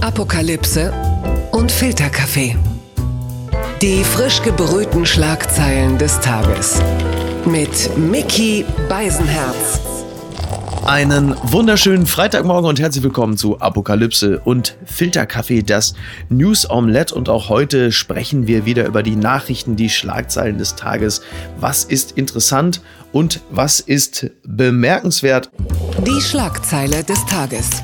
Apokalypse und Filterkaffee. Die frisch gebrühten Schlagzeilen des Tages. Mit Mickey Beisenherz. Einen wunderschönen Freitagmorgen und herzlich willkommen zu Apokalypse und Filterkaffee, das News Omelette. Und auch heute sprechen wir wieder über die Nachrichten, die Schlagzeilen des Tages. Was ist interessant und was ist bemerkenswert? Die Schlagzeile des Tages.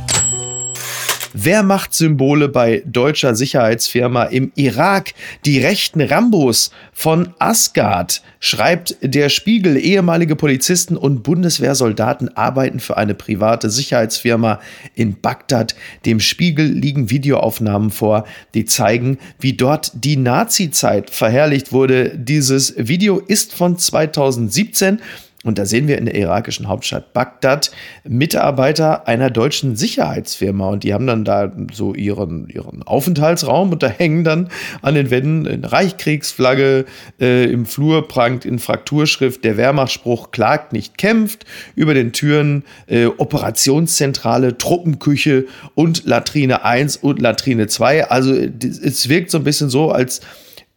Wer macht Symbole bei deutscher Sicherheitsfirma im Irak? Die rechten Rambos von Asgard, schreibt der Spiegel. Ehemalige Polizisten und Bundeswehrsoldaten arbeiten für eine private Sicherheitsfirma in Bagdad. Dem Spiegel liegen Videoaufnahmen vor, die zeigen, wie dort die Nazi-Zeit verherrlicht wurde. Dieses Video ist von 2017 und da sehen wir in der irakischen Hauptstadt Bagdad Mitarbeiter einer deutschen Sicherheitsfirma. Und die haben dann da so ihren, ihren Aufenthaltsraum und da hängen dann an den Wänden eine Reichskriegsflagge. Äh, Im Flur prangt in Frakturschrift der Wehrmachtsspruch klagt nicht kämpft. Über den Türen äh, Operationszentrale, Truppenküche und Latrine 1 und Latrine 2. Also es wirkt so ein bisschen so, als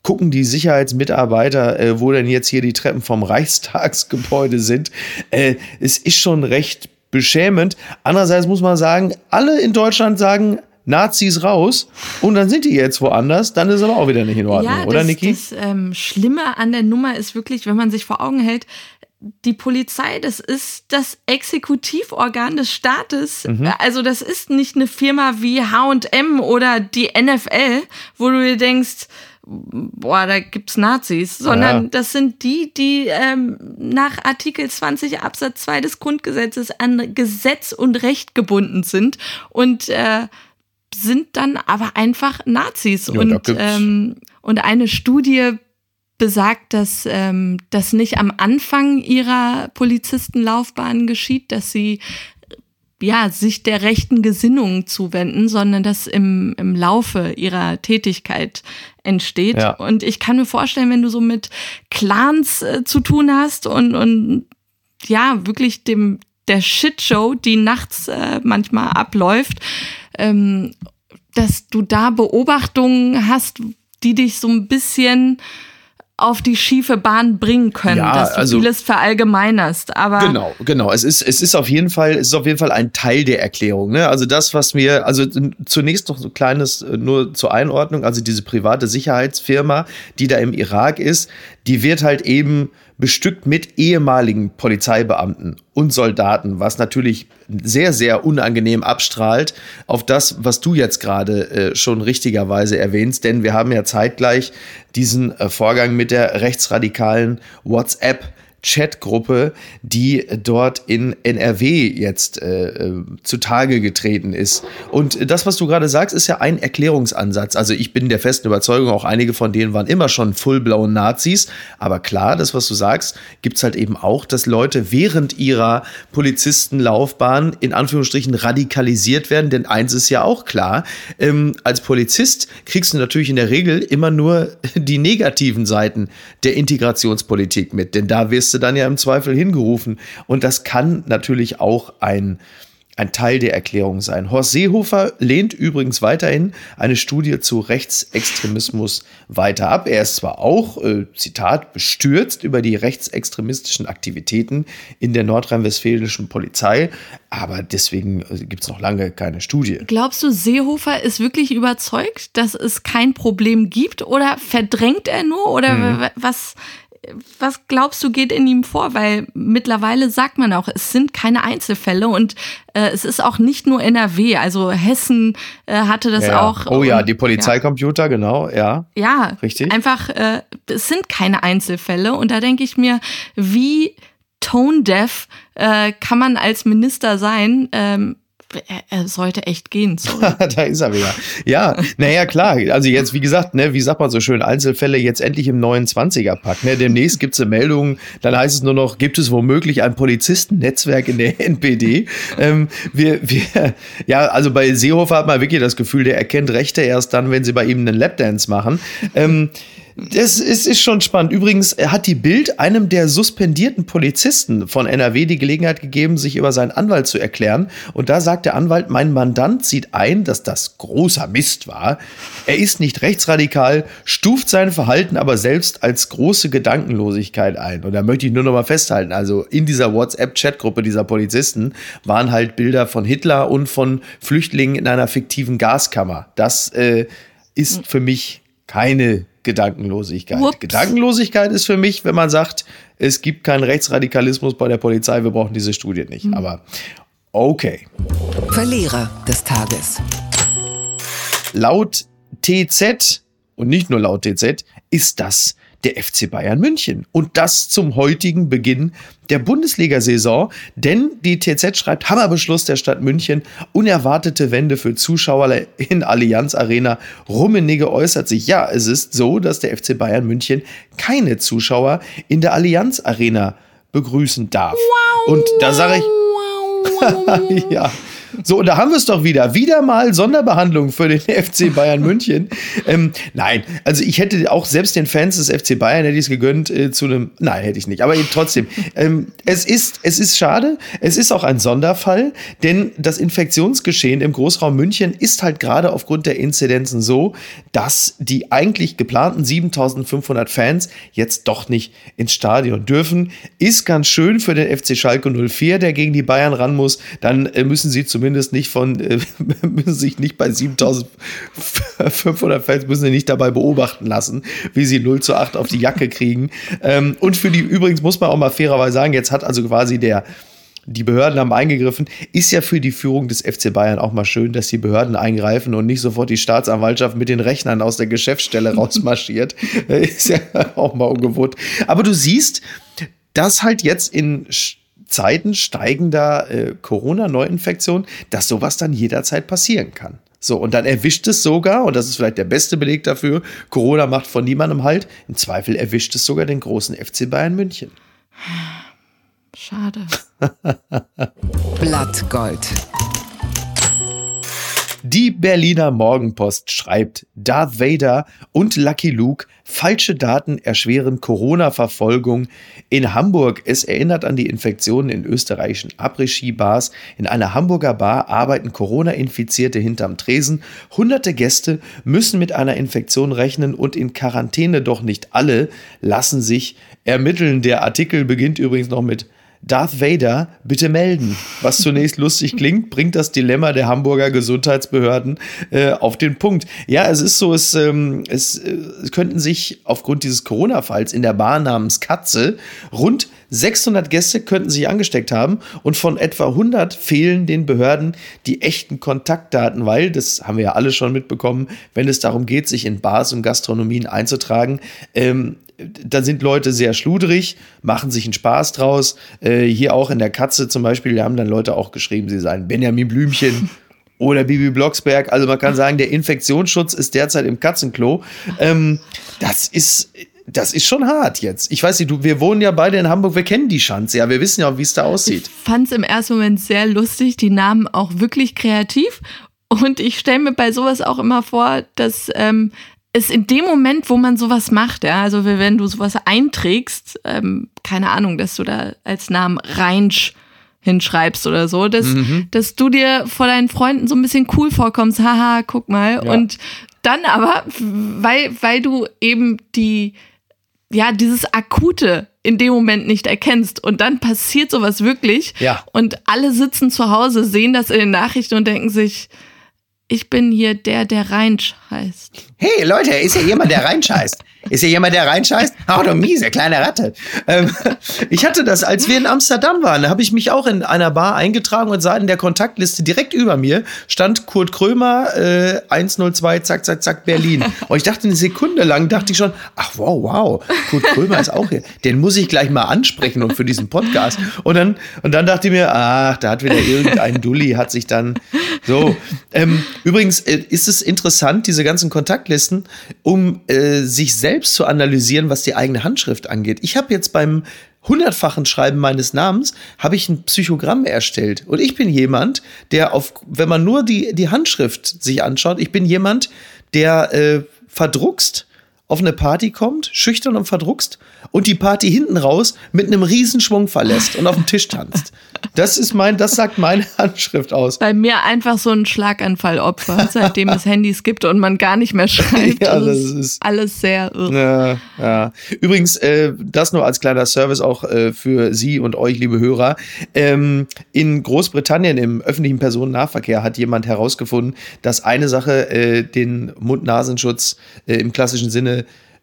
gucken die Sicherheitsmitarbeiter, äh, wo denn jetzt hier die Treppen vom Reichstagsgebäude sind. Äh, es ist schon recht beschämend. Andererseits muss man sagen, alle in Deutschland sagen, Nazis raus und dann sind die jetzt woanders, dann ist aber auch wieder nicht in Ordnung, ja, oder das, Niki? Das ähm, Schlimme an der Nummer ist wirklich, wenn man sich vor Augen hält, die Polizei, das ist das Exekutivorgan des Staates. Mhm. Also das ist nicht eine Firma wie H&M oder die NFL, wo du dir denkst, boah, da gibt's Nazis, sondern ja. das sind die, die ähm, nach Artikel 20 Absatz 2 des Grundgesetzes an Gesetz und Recht gebunden sind und äh, sind dann aber einfach Nazis. Ja, und, ähm, und eine Studie besagt, dass ähm, das nicht am Anfang ihrer Polizistenlaufbahn geschieht, dass sie ja, sich der rechten Gesinnung zuwenden, sondern das im, im Laufe ihrer Tätigkeit entsteht. Ja. Und ich kann mir vorstellen, wenn du so mit Clans äh, zu tun hast und, und ja, wirklich dem der Shitshow, die nachts äh, manchmal abläuft, ähm, dass du da Beobachtungen hast, die dich so ein bisschen auf die schiefe Bahn bringen können, ja, dass du also, vieles verallgemeinerst. Aber genau, genau. Es ist, es ist auf jeden Fall, es ist auf jeden Fall ein Teil der Erklärung. Ne? Also das, was mir, also zunächst noch so kleines, äh, nur zur Einordnung. Also diese private Sicherheitsfirma, die da im Irak ist, die wird halt eben bestückt mit ehemaligen Polizeibeamten und Soldaten, was natürlich sehr, sehr unangenehm abstrahlt auf das, was du jetzt gerade äh, schon richtigerweise erwähnst. Denn wir haben ja zeitgleich diesen äh, Vorgang mit der rechtsradikalen WhatsApp Chatgruppe, die dort in NRW jetzt äh, äh, zutage getreten ist. Und das, was du gerade sagst, ist ja ein Erklärungsansatz. Also ich bin der festen Überzeugung, auch einige von denen waren immer schon fullblauen Nazis. Aber klar, das, was du sagst, gibt es halt eben auch, dass Leute während ihrer Polizistenlaufbahn in Anführungsstrichen radikalisiert werden. Denn eins ist ja auch klar, ähm, als Polizist kriegst du natürlich in der Regel immer nur die negativen Seiten der Integrationspolitik mit. Denn da wirst du du dann ja im Zweifel hingerufen. Und das kann natürlich auch ein ein Teil der Erklärung sein. Horst Seehofer lehnt übrigens weiterhin eine Studie zu Rechtsextremismus weiter ab. Er ist zwar auch, äh, Zitat, bestürzt über die rechtsextremistischen Aktivitäten in der nordrhein-westfälischen Polizei, aber deswegen äh, gibt es noch lange keine Studie. Glaubst du, Seehofer ist wirklich überzeugt, dass es kein Problem gibt oder verdrängt er nur oder mhm. was? Was glaubst du geht in ihm vor? Weil mittlerweile sagt man auch, es sind keine Einzelfälle und äh, es ist auch nicht nur NRW. Also Hessen äh, hatte das ja, auch. Oh ja, die Polizeicomputer, ja. genau, ja. Ja, richtig. Einfach, äh, es sind keine Einzelfälle und da denke ich mir, wie tone deaf äh, kann man als Minister sein? Ähm, er sollte echt gehen. da ist er wieder. Ja, naja, klar. Also jetzt, wie gesagt, ne, wie sagt man so schön, Einzelfälle jetzt endlich im 29er-Pack. Ne? Demnächst gibt es eine Meldung, dann heißt es nur noch, gibt es womöglich ein Polizistennetzwerk in der NPD? Ähm, wir, wir, ja, also bei Seehofer hat man wirklich das Gefühl, der erkennt Rechte erst dann, wenn sie bei ihm einen Lapdance machen. Ähm, Das ist, ist schon spannend. Übrigens hat die Bild einem der suspendierten Polizisten von NRW die Gelegenheit gegeben, sich über seinen Anwalt zu erklären. Und da sagt der Anwalt, mein Mandant sieht ein, dass das großer Mist war. Er ist nicht rechtsradikal, stuft sein Verhalten aber selbst als große Gedankenlosigkeit ein. Und da möchte ich nur noch mal festhalten, also in dieser WhatsApp-Chatgruppe dieser Polizisten waren halt Bilder von Hitler und von Flüchtlingen in einer fiktiven Gaskammer. Das äh, ist für mich keine Gedankenlosigkeit. Ups. Gedankenlosigkeit ist für mich, wenn man sagt, es gibt keinen Rechtsradikalismus bei der Polizei, wir brauchen diese Studie nicht. Mhm. Aber okay. Verlierer des Tages. Laut TZ und nicht nur laut TZ ist das der FC Bayern München. Und das zum heutigen Beginn der Bundesliga-Saison. Denn die TZ schreibt, Hammerbeschluss der Stadt München, unerwartete Wende für Zuschauer in Allianz Arena. Rummenigge äußert sich, ja, es ist so, dass der FC Bayern München keine Zuschauer in der Allianz Arena begrüßen darf. Wow, Und da sage ich, wow, ja, so, und da haben wir es doch wieder. Wieder mal Sonderbehandlung für den FC Bayern München. ähm, nein, also ich hätte auch selbst den Fans des FC Bayern hätte ich es gegönnt äh, zu einem. Nein, hätte ich nicht. Aber trotzdem, ähm, es ist es ist schade. Es ist auch ein Sonderfall, denn das Infektionsgeschehen im Großraum München ist halt gerade aufgrund der Inzidenzen so, dass die eigentlich geplanten 7.500 Fans jetzt doch nicht ins Stadion dürfen. Ist ganz schön für den FC Schalke 04, der gegen die Bayern ran muss. Dann äh, müssen sie zumindest zumindest nicht von, äh, müssen sich nicht bei 7500 Fans, müssen sie nicht dabei beobachten lassen, wie sie 0 zu 8 auf die Jacke kriegen. Ähm, und für die, übrigens muss man auch mal fairerweise sagen, jetzt hat also quasi der, die Behörden haben eingegriffen. Ist ja für die Führung des FC Bayern auch mal schön, dass die Behörden eingreifen und nicht sofort die Staatsanwaltschaft mit den Rechnern aus der Geschäftsstelle rausmarschiert. ist ja auch mal ungewohnt. Aber du siehst, dass halt jetzt in Zeiten steigender äh, Corona-Neuinfektion, dass sowas dann jederzeit passieren kann. So, und dann erwischt es sogar, und das ist vielleicht der beste Beleg dafür, Corona macht von niemandem halt, im Zweifel erwischt es sogar den großen FC Bayern München. Schade. Blattgold. Die Berliner Morgenpost schreibt, Darth Vader und Lucky Luke, falsche Daten erschweren Corona-Verfolgung in Hamburg. Es erinnert an die Infektionen in österreichischen Après-Ski-Bars. In einer Hamburger Bar arbeiten Corona-Infizierte hinterm Tresen. Hunderte Gäste müssen mit einer Infektion rechnen und in Quarantäne, doch nicht alle lassen sich ermitteln. Der Artikel beginnt übrigens noch mit Darth Vader bitte melden. Was zunächst lustig klingt, bringt das Dilemma der Hamburger Gesundheitsbehörden äh, auf den Punkt. Ja, es ist so, es, ähm, es, äh, es könnten sich aufgrund dieses Corona-Falls in der Bar namens Katze rund 600 Gäste könnten sich angesteckt haben und von etwa 100 fehlen den Behörden die echten Kontaktdaten, weil, das haben wir ja alle schon mitbekommen, wenn es darum geht, sich in Bars und Gastronomien einzutragen, ähm, da sind Leute sehr schludrig, machen sich einen Spaß draus. Äh, hier auch in der Katze zum Beispiel, da haben dann Leute auch geschrieben, sie seien Benjamin Blümchen oder Bibi Blocksberg. Also man kann sagen, der Infektionsschutz ist derzeit im Katzenklo. Ähm, das ist. Das ist schon hart jetzt. Ich weiß nicht, du, wir wohnen ja beide in Hamburg, wir kennen die Schanze, ja, wir wissen ja auch, wie es da aussieht. Ich fand es im ersten Moment sehr lustig, die Namen auch wirklich kreativ. Und ich stelle mir bei sowas auch immer vor, dass ähm, ist in dem Moment, wo man sowas macht, ja, also wenn du sowas einträgst, ähm, keine Ahnung, dass du da als Namen Reinsch hinschreibst oder so, dass, mhm. dass du dir vor deinen Freunden so ein bisschen cool vorkommst, haha, guck mal. Ja. Und dann aber, weil, weil du eben die, ja, dieses Akute in dem Moment nicht erkennst und dann passiert sowas wirklich ja. und alle sitzen zu Hause, sehen das in den Nachrichten und denken sich, ich bin hier der, der Reinsch heißt. Hey Leute, ist hier jemand, der reinscheißt? Ist hier jemand, der reinscheißt? Ach du miese kleine Ratte. Ähm, ich hatte das, als wir in Amsterdam waren, da habe ich mich auch in einer Bar eingetragen und sah in der Kontaktliste direkt über mir stand Kurt Krömer äh, 102 zack zack zack Berlin. Und ich dachte eine Sekunde lang dachte ich schon, ach wow wow, Kurt Krömer ist auch hier. Den muss ich gleich mal ansprechen und für diesen Podcast. Und dann und dann dachte ich mir, ach, da hat wieder irgendein Dulli hat sich dann so. Ähm, übrigens äh, ist es interessant diese ganzen Kontaktlisten, um äh, sich selbst selbst zu analysieren, was die eigene Handschrift angeht. Ich habe jetzt beim hundertfachen Schreiben meines Namens habe ich ein Psychogramm erstellt. Und ich bin jemand, der auf, wenn man nur die, die Handschrift sich anschaut, ich bin jemand, der äh, verdruckst auf eine Party kommt, schüchtern und verdruckst und die Party hinten raus mit einem Riesenschwung verlässt und auf dem Tisch tanzt. Das ist mein, das sagt meine Handschrift aus. Bei mir einfach so ein Schlaganfallopfer, seitdem es Handys gibt und man gar nicht mehr schreibt. Ja, das ist- alles sehr irre. Ja, ja. Übrigens, äh, das nur als kleiner Service auch äh, für Sie und euch, liebe Hörer. Ähm, in Großbritannien im öffentlichen Personennahverkehr hat jemand herausgefunden, dass eine Sache äh, den Mund-Nasenschutz äh, im klassischen Sinne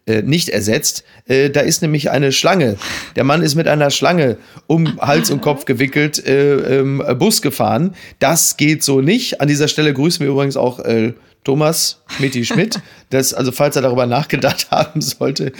äh, nicht ersetzt. Äh, da ist nämlich eine Schlange. Der Mann ist mit einer Schlange um Hals und Kopf gewickelt äh, ähm, Bus gefahren. Das geht so nicht. An dieser Stelle grüßen wir übrigens auch äh, Thomas Schmidti Schmidt. Das, also falls er darüber nachgedacht haben sollte,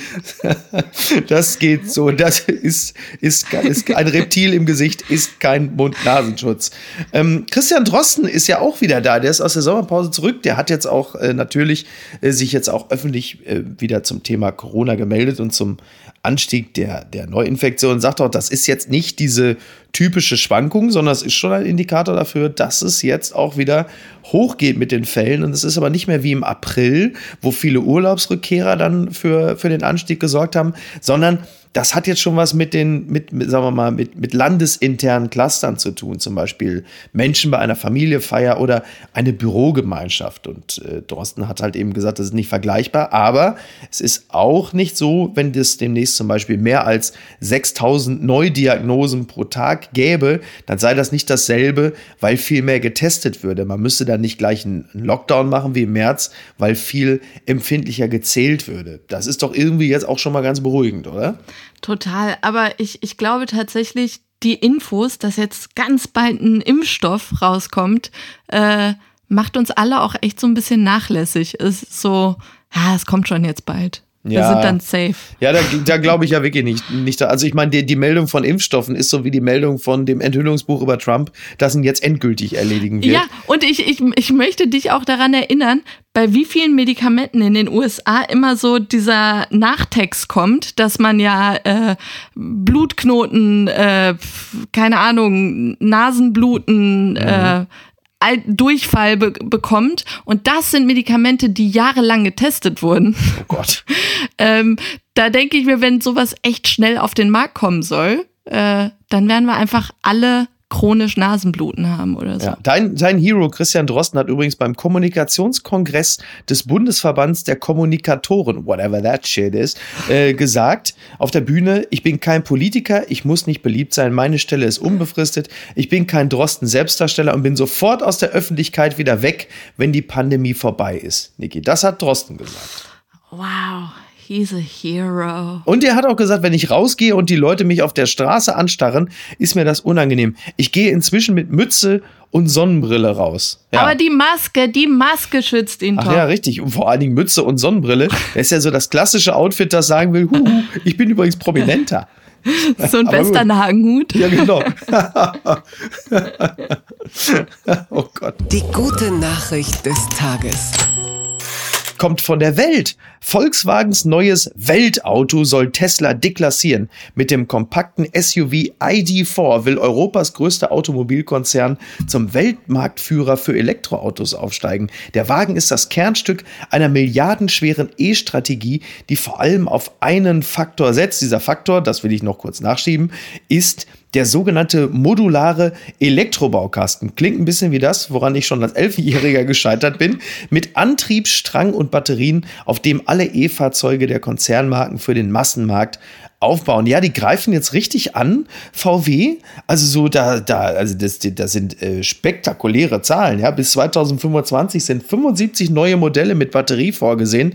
das geht so. Das ist, ist, ist ein Reptil im Gesicht, ist kein Mund-Nasenschutz. Ähm, Christian Drosten ist ja auch wieder da. Der ist aus der Sommerpause zurück. Der hat jetzt auch äh, natürlich äh, sich jetzt auch öffentlich äh, wieder zum Thema Corona gemeldet und zum Anstieg der, der Neuinfektion. Sagt auch, das ist jetzt nicht diese typische Schwankung, sondern es ist schon ein Indikator dafür, dass es jetzt auch wieder hochgeht mit den Fällen. Und es ist aber nicht mehr wie im April, wo viele Urlaubsrückkehrer dann für, für den Anstieg gesorgt haben, sondern das hat jetzt schon was mit den, mit, mit sagen wir mal, mit, mit landesinternen Clustern zu tun. Zum Beispiel Menschen bei einer Familiefeier oder eine Bürogemeinschaft. Und äh, Drosten hat halt eben gesagt, das ist nicht vergleichbar. Aber es ist auch nicht so, wenn es demnächst zum Beispiel mehr als 6000 Neudiagnosen pro Tag gäbe, dann sei das nicht dasselbe, weil viel mehr getestet würde. Man müsste dann nicht gleich einen Lockdown machen wie im März, weil viel empfindlicher gezählt würde. Das ist doch irgendwie jetzt auch schon mal ganz beruhigend, oder? Total. Aber ich, ich glaube tatsächlich, die Infos, dass jetzt ganz bald ein Impfstoff rauskommt, äh, macht uns alle auch echt so ein bisschen nachlässig. Ist so, ja, es kommt schon jetzt bald. Wir Ja. sind dann safe. Ja, da, da glaube ich ja wirklich nicht. nicht also ich meine, die, die Meldung von Impfstoffen ist so wie die Meldung von dem Enthüllungsbuch über Trump, das ihn jetzt endgültig erledigen wird. Ja, und ich, ich, ich möchte dich auch daran erinnern, bei wie vielen Medikamenten in den USA immer so dieser Nachtext kommt, dass man ja äh, Blutknoten, äh, keine Ahnung, Nasenbluten, äh, Al- Durchfall be bekommt. Und das sind Medikamente, die jahrelang getestet wurden. Oh Gott. ähm, da denke ich mir, wenn sowas echt schnell auf den Markt kommen soll, äh, dann werden wir einfach alle chronisch Nasenbluten haben oder so. Ja. Dein, dein Hero Christian Drosten hat übrigens beim Kommunikationskongress des Bundesverbands der Kommunikatoren, whatever that shit is, äh, gesagt auf der Bühne, ich bin kein Politiker, ich muss nicht beliebt sein, meine Stelle ist unbefristet, ich bin kein Drosten Selbstdarsteller und bin sofort aus der Öffentlichkeit wieder weg, wenn die Pandemie vorbei ist. Niki, das hat Drosten gesagt. Wow, he's a hero. Und er hat auch gesagt, wenn ich rausgehe und die Leute mich auf der Straße anstarren, ist mir das unangenehm. Ich gehe inzwischen mit Mütze und Sonnenbrille raus. Ja. Aber die Maske, die Maske schützt ihn Ach doch. ja, richtig. Und vor allen Dingen Mütze und Sonnenbrille. Das ist ja so das klassische Outfit, das sagen will, huhu, ich bin übrigens prominenter. so ein. Westernhagen-Hut. Ja, genau. oh Gott. Die gute Nachricht des Tages. Kommt von der Welt. Volkswagens neues Weltauto soll Tesla deklassieren. Mit dem kompakten SUV ID4 will Europas größter Automobilkonzern zum Weltmarktführer für Elektroautos aufsteigen. Der Wagen ist das Kernstück einer milliardenschweren E-Strategie, die vor allem auf einen Faktor setzt. Dieser Faktor, das will ich noch kurz nachschieben, ist der sogenannte modulare Elektrobaukasten. Klingt ein bisschen wie das, woran ich schon als Elfjähriger gescheitert bin. Mit Antrieb, Strang und Batterien, auf dem alle E-Fahrzeuge der Konzernmarken für den Massenmarkt aufbauen. Ja, die greifen jetzt richtig an, VW. Also so da, da, also das, das sind äh, spektakuläre Zahlen. Ja, bis 2025 sind 75 neue Modelle mit Batterie vorgesehen.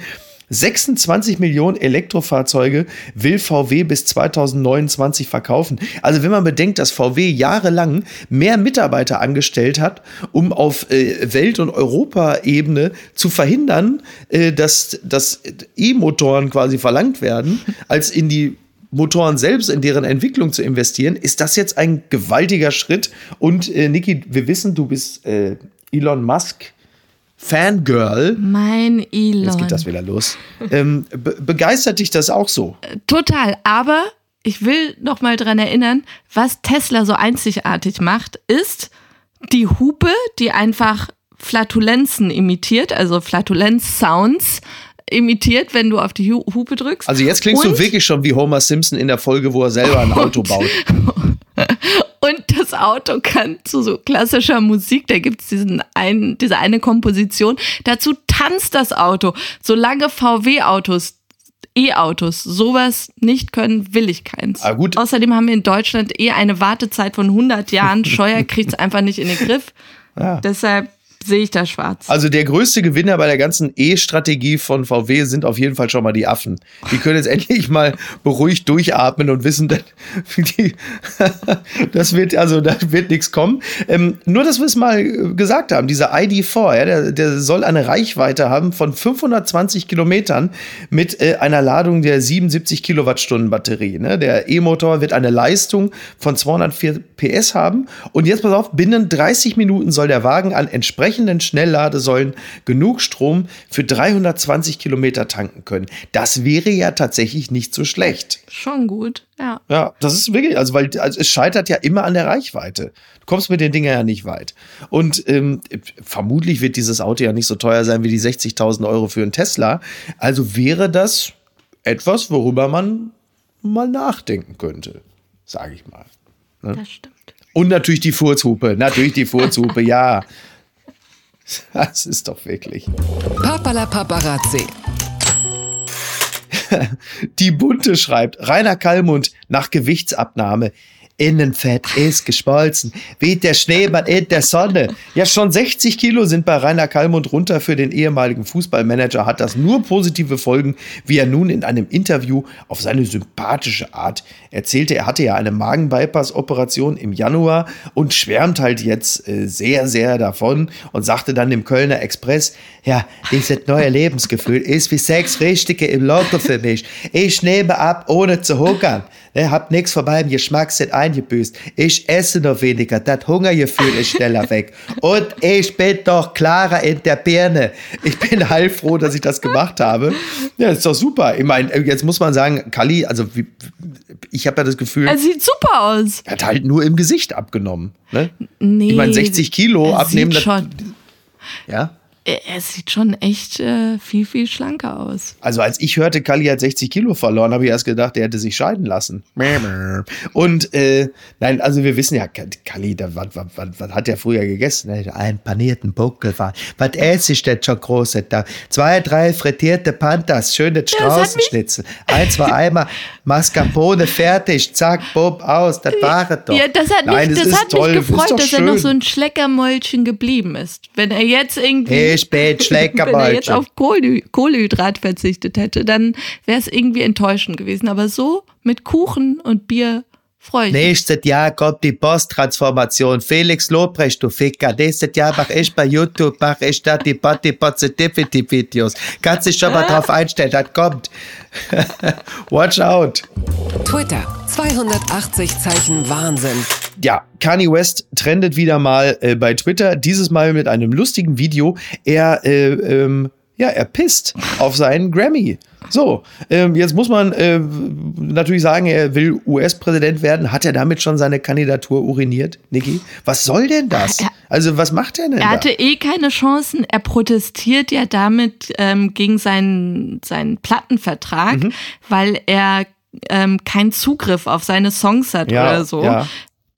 26 Millionen Elektrofahrzeuge will VW bis 2029 verkaufen. Also wenn man bedenkt, dass VW jahrelang mehr Mitarbeiter angestellt hat, um auf äh, Welt- und Europaebene zu verhindern, äh, dass, dass E-Motoren quasi verlangt werden, als in die Motoren selbst in deren Entwicklung zu investieren, ist das jetzt ein gewaltiger Schritt. Und äh, Niki, wir wissen, du bist äh, Elon Musk Fangirl. Mein Elon. Jetzt geht das wieder los. ähm, be begeistert dich das auch so? Total, aber ich will noch mal dran erinnern, was Tesla so einzigartig macht, ist die Hupe, die einfach Flatulenzen imitiert, also Flatulenz-Sounds imitiert, wenn du auf die Hupe drückst. Also jetzt klingst und, du wirklich schon wie Homer Simpson in der Folge, wo er selber ein Auto baut. Und das Auto kann zu so klassischer Musik, da gibt es diese eine Komposition. Dazu tanzt das Auto. Solange VW-Autos E-Autos sowas nicht können, will ich keins. Ah, gut. Außerdem haben wir in Deutschland eh eine Wartezeit von 100 Jahren. Scheuer kriegt es einfach nicht in den Griff. Ja. Deshalb sehe ich da schwarz. Also der größte Gewinner bei der ganzen E-Strategie von VW sind auf jeden Fall schon mal die Affen. Die können jetzt endlich mal beruhigt durchatmen und wissen, dass die, das wird also da wird nichts kommen. Ähm, nur, dass wir es mal gesagt haben, dieser ID4, ja, der, der, soll eine Reichweite haben von 520 Kilometern mit äh, einer Ladung der 77 Kilowattstunden Batterie. Ne? Der E-Motor wird eine Leistung von 204 PS haben und jetzt pass auf, binnen 30 Minuten soll der Wagen an entsprechend entsprechenden Schnellladesäulen genug Strom für 320 Kilometer tanken können. Das wäre ja tatsächlich nicht so schlecht. Schon gut, ja. Ja, das ist wirklich, also weil also es scheitert ja immer an der Reichweite. Du kommst mit den Dingen ja nicht weit. Und ähm, vermutlich wird dieses Auto ja nicht so teuer sein wie die 60.000 Euro für einen Tesla. Also wäre das etwas, worüber man mal nachdenken könnte, sage ich mal. Ne? Das stimmt. Und natürlich die Furzhupe, natürlich die Furzhupe, ja. Das ist doch wirklich. Papala Paparazzi. Die Bunte schreibt, Rainer Kallmund nach Gewichtsabnahme. Innenfett ist geschmolzen, wie der Schneemann in der Sonne. Ja, schon 60 Kilo sind bei Rainer Kallmund runter. Für den ehemaligen Fußballmanager hat das nur positive Folgen, wie er nun in einem Interview auf seine sympathische Art erzählte. Er hatte ja eine Magen-Bypass-Operation im Januar und schwärmt halt jetzt äh, sehr, sehr davon und sagte dann dem Kölner Express, ja, dieses neue Lebensgefühl ist wie sechs Richtige im Lotto für mich. Ich nehme ab, ohne zu hungern. Ne, hab nichts von meinem Geschmackssinn eingebüßt. Ich esse noch weniger. Das Hungergefühl ist schneller weg. Und ich bin doch klarer in der Birne. Ich bin heilfroh, dass ich das gemacht habe. Ja, ist doch super. Ich meine, jetzt muss man sagen, Kali, also ich habe ja das Gefühl. Er sieht super aus. Er hat halt nur im Gesicht abgenommen. Ne? Nee. Ich meine, 60 Kilo abnehmen. Sieht schon. Ja er sieht schon echt äh, viel, viel schlanker aus. Also als ich hörte, Kali hat 60 Kilo verloren, habe ich erst gedacht, er hätte sich scheiden lassen. Und äh, nein, also wir wissen ja, Kali, was, was, was, was hat er früher gegessen? Einen panierten Buckel. Was esse ich denn schon groß? Da? Zwei, drei frittierte Pantas, schöne Straußenschnitzel. Ein, zwei Eimer Mascarpone, fertig, zack, bob, aus, das war es doch. Ja, das hat nein, mich, das hat mich gefreut, dass er noch so ein Schleckermäulchen geblieben ist. Wenn er jetzt irgendwie... Hey, spät, Schleckerbeutchen. Wenn er jetzt auf Kohlenhy Kohlehydrat verzichtet hätte, dann wäre es irgendwie enttäuschend gewesen. Aber so mit Kuchen und Bier freue ich Nächstes Jahr kommt die Posttransformation. Felix Lobrecht, du Ficker. Nächstes Jahr mache ich bei YouTube, mache ich da die Body Positivity Videos. Kannst dich schon mal drauf einstellen, das kommt. Watch out. Twitter, 280 Zeichen Wahnsinn ja, Kanye West trendet wieder mal äh, bei Twitter, dieses Mal mit einem lustigen Video. Er, äh, ähm, ja, er pisst auf seinen Grammy. So, ähm, jetzt muss man äh, natürlich sagen, er will US-Präsident werden. Hat er damit schon seine Kandidatur uriniert, Niki? Was soll denn das? Also, was macht er denn? Er hatte da? eh keine Chancen. Er protestiert ja damit ähm, gegen seinen, seinen Plattenvertrag, mhm. weil er ähm, keinen Zugriff auf seine Songs hat ja, oder so. Ja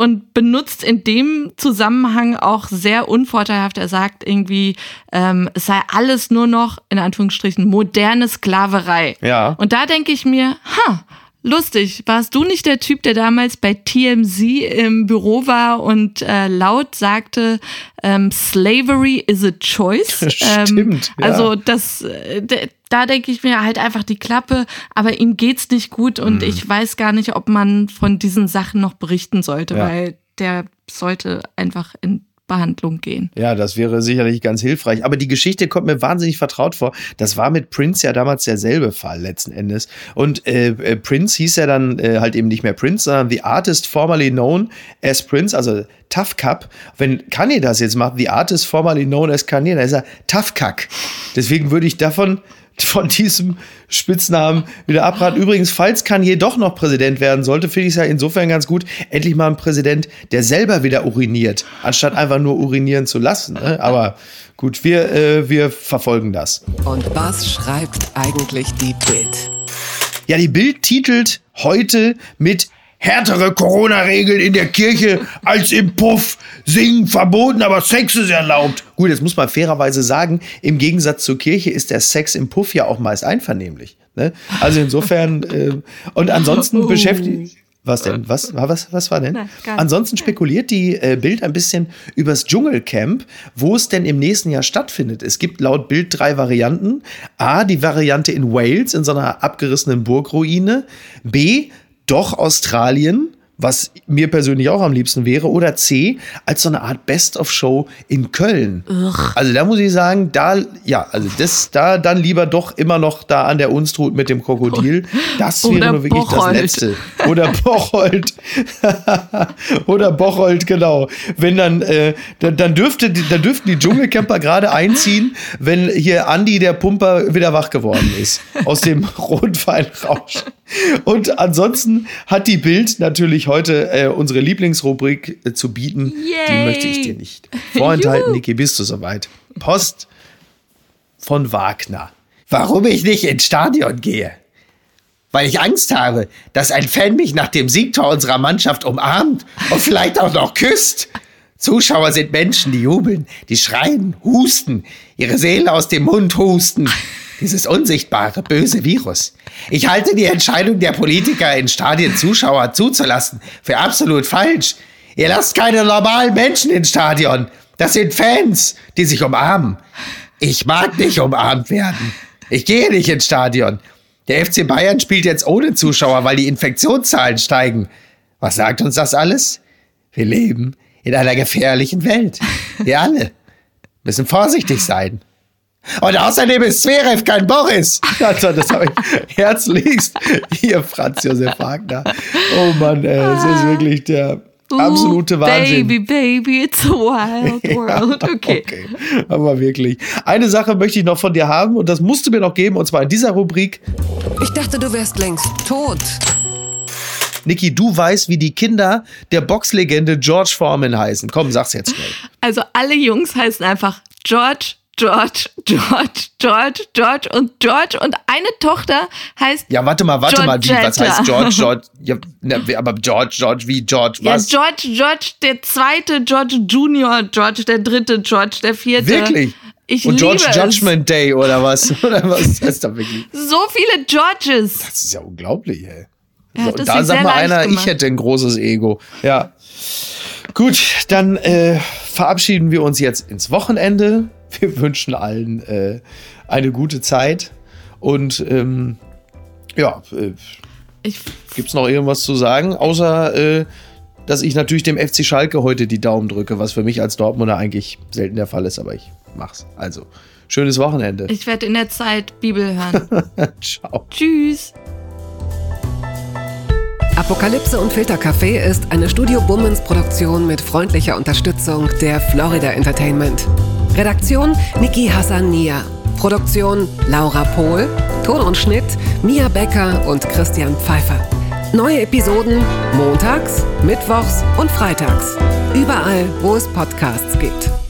und benutzt in dem Zusammenhang auch sehr unvorteilhaft. Er sagt irgendwie, ähm, es sei alles nur noch, in Anführungsstrichen, moderne Sklaverei. Ja. Und da denke ich mir, ha, lustig. Warst du nicht der Typ, der damals bei TMZ im Büro war und äh, laut sagte, ähm, Slavery is a choice? Stimmt. Ähm, ja. Also das, äh, da denke ich mir halt einfach die Klappe, aber ihm geht's nicht gut und mhm. ich weiß gar nicht, ob man von diesen Sachen noch berichten sollte, ja. weil der sollte einfach in Behandlung gehen. Ja, das wäre sicherlich ganz hilfreich. Aber die Geschichte kommt mir wahnsinnig vertraut vor. Das war mit Prince ja damals derselbe Fall letzten Endes. Und äh, äh, Prince hieß ja dann äh, halt eben nicht mehr Prince, sondern The Artist formerly known as Prince, also Tough Cup. Wenn Kanye das jetzt macht, The Artist formerly known as Kanye, dann ist er Tough Cuck. Deswegen würde ich davon von diesem Spitznamen wieder abraten. Übrigens, falls Kanye doch noch Präsident werden sollte, finde ich es ja insofern ganz gut. Endlich mal ein Präsident, der selber wieder uriniert, anstatt einfach nur urinieren zu lassen. Ne? Aber gut, wir, äh, wir verfolgen das. Und was schreibt eigentlich die Bild? Ja, die Bild titelt heute mit härtere Corona-Regeln in der Kirche als im Puff. Singen verboten, aber Sex ist erlaubt. Gut, jetzt muss man fairerweise sagen, im Gegensatz zur Kirche ist der Sex im Puff ja auch meist einvernehmlich. Ne? Also insofern, äh, und ansonsten beschäftigt. Was denn? Was, was, was war denn? Nein. Ansonsten spekuliert die äh, Bild ein bisschen übers Dschungelcamp, wo es denn im nächsten Jahr stattfindet. Es gibt laut Bild drei Varianten. A, die Variante in Wales, in so einer abgerissenen Burgruine. B, doch Australien, was mir persönlich auch am liebsten wäre. Oder C, als so eine Art Best-of-Show in Köln. Also da muss ich sagen, da, ja, also das, da dann lieber doch immer noch da an der Unstrut mit dem Krokodil. Das wäre Oder nur wirklich Bocholt. das Letzte. Oder Bocholt. Oder Bocholt, genau. Wenn dann, äh, dann, dann, dürfte, dann dürften die Dschungelcamper gerade einziehen, wenn hier Andi, der Pumper, wieder wach geworden ist. Aus dem Rotweinrausch. Und ansonsten hat die Bild natürlich heute äh, unsere Lieblingsrubrik äh, zu bieten. Die Yay. möchte ich dir nicht vorenthalten. Niki, bist du soweit? Post von Wagner. Warum ich nicht ins Stadion gehe? Weil ich Angst habe, dass ein Fan mich nach dem Siegtor unserer Mannschaft umarmt und vielleicht auch noch küsst. Zuschauer sind Menschen, die jubeln, die schreien, husten, ihre Seele aus dem Mund husten. Dieses unsichtbare, böse Virus. Ich halte die Entscheidung der Politiker, in Stadien Zuschauer zuzulassen, für absolut falsch. Ihr lasst keine normalen Menschen ins Stadion. Das sind Fans, die sich umarmen. Ich mag nicht umarmt werden. Ich gehe nicht ins Stadion. Der FC Bayern spielt jetzt ohne Zuschauer, weil die Infektionszahlen steigen. Was sagt uns das alles? Wir leben in einer gefährlichen Welt. Wir alle müssen vorsichtig sein. Und außerdem ist Zverev kein Boris. Also, das habe ich herzlichst. Hier, Franz Josef Wagner. Oh Mann, ey, es ist wirklich der absolute Ooh, Wahnsinn. Baby, baby, it's a wild world. Okay. okay. Aber wirklich. Eine Sache möchte ich noch von dir haben und das musst du mir noch geben und zwar in dieser Rubrik. Ich dachte, du wärst längst tot. Niki, du weißt, wie die Kinder der Boxlegende George Foreman heißen. Komm, sag's jetzt schnell. Also alle Jungs heißen einfach George, George, George, George, George und George und eine Tochter heißt Ja, warte mal, warte mal, wie, was heißt George, George? Ja, na, wie- aber George, George, wie George, ja, was? George, George, der zweite, George Junior, George, der dritte, George, der vierte. Wirklich? Ich Und George Judgment Day oder was? Oder was das da wirklich? es. So viele Georges. Das ist ja unglaublich, ey. Hat So, es da sich sag sehr mal einer, gemacht. ich hätte ein großes Ego. Ja. Gut, dann äh, verabschieden wir uns jetzt ins Wochenende. Wir wünschen allen äh, eine gute Zeit. Und ähm, ja, äh, Ich, gibt es noch irgendwas zu sagen? Außer, äh, dass ich natürlich dem FC Schalke heute die Daumen drücke, was für mich als Dortmunder eigentlich selten der Fall ist, aber ich mach's. Also, schönes Wochenende. ich werde in der Zeit Bibel hören. Ciao. Tschüss. Apokalypse und Filtercafé ist eine Studio Bummens Produktion mit freundlicher Unterstützung der Florida Entertainment. Redaktion Niki Hassania. Produktion Laura Pohl. Ton und Schnitt Mia Becker und Christian Pfeiffer. Neue Episoden montags, mittwochs und freitags. Überall, wo es Podcasts gibt.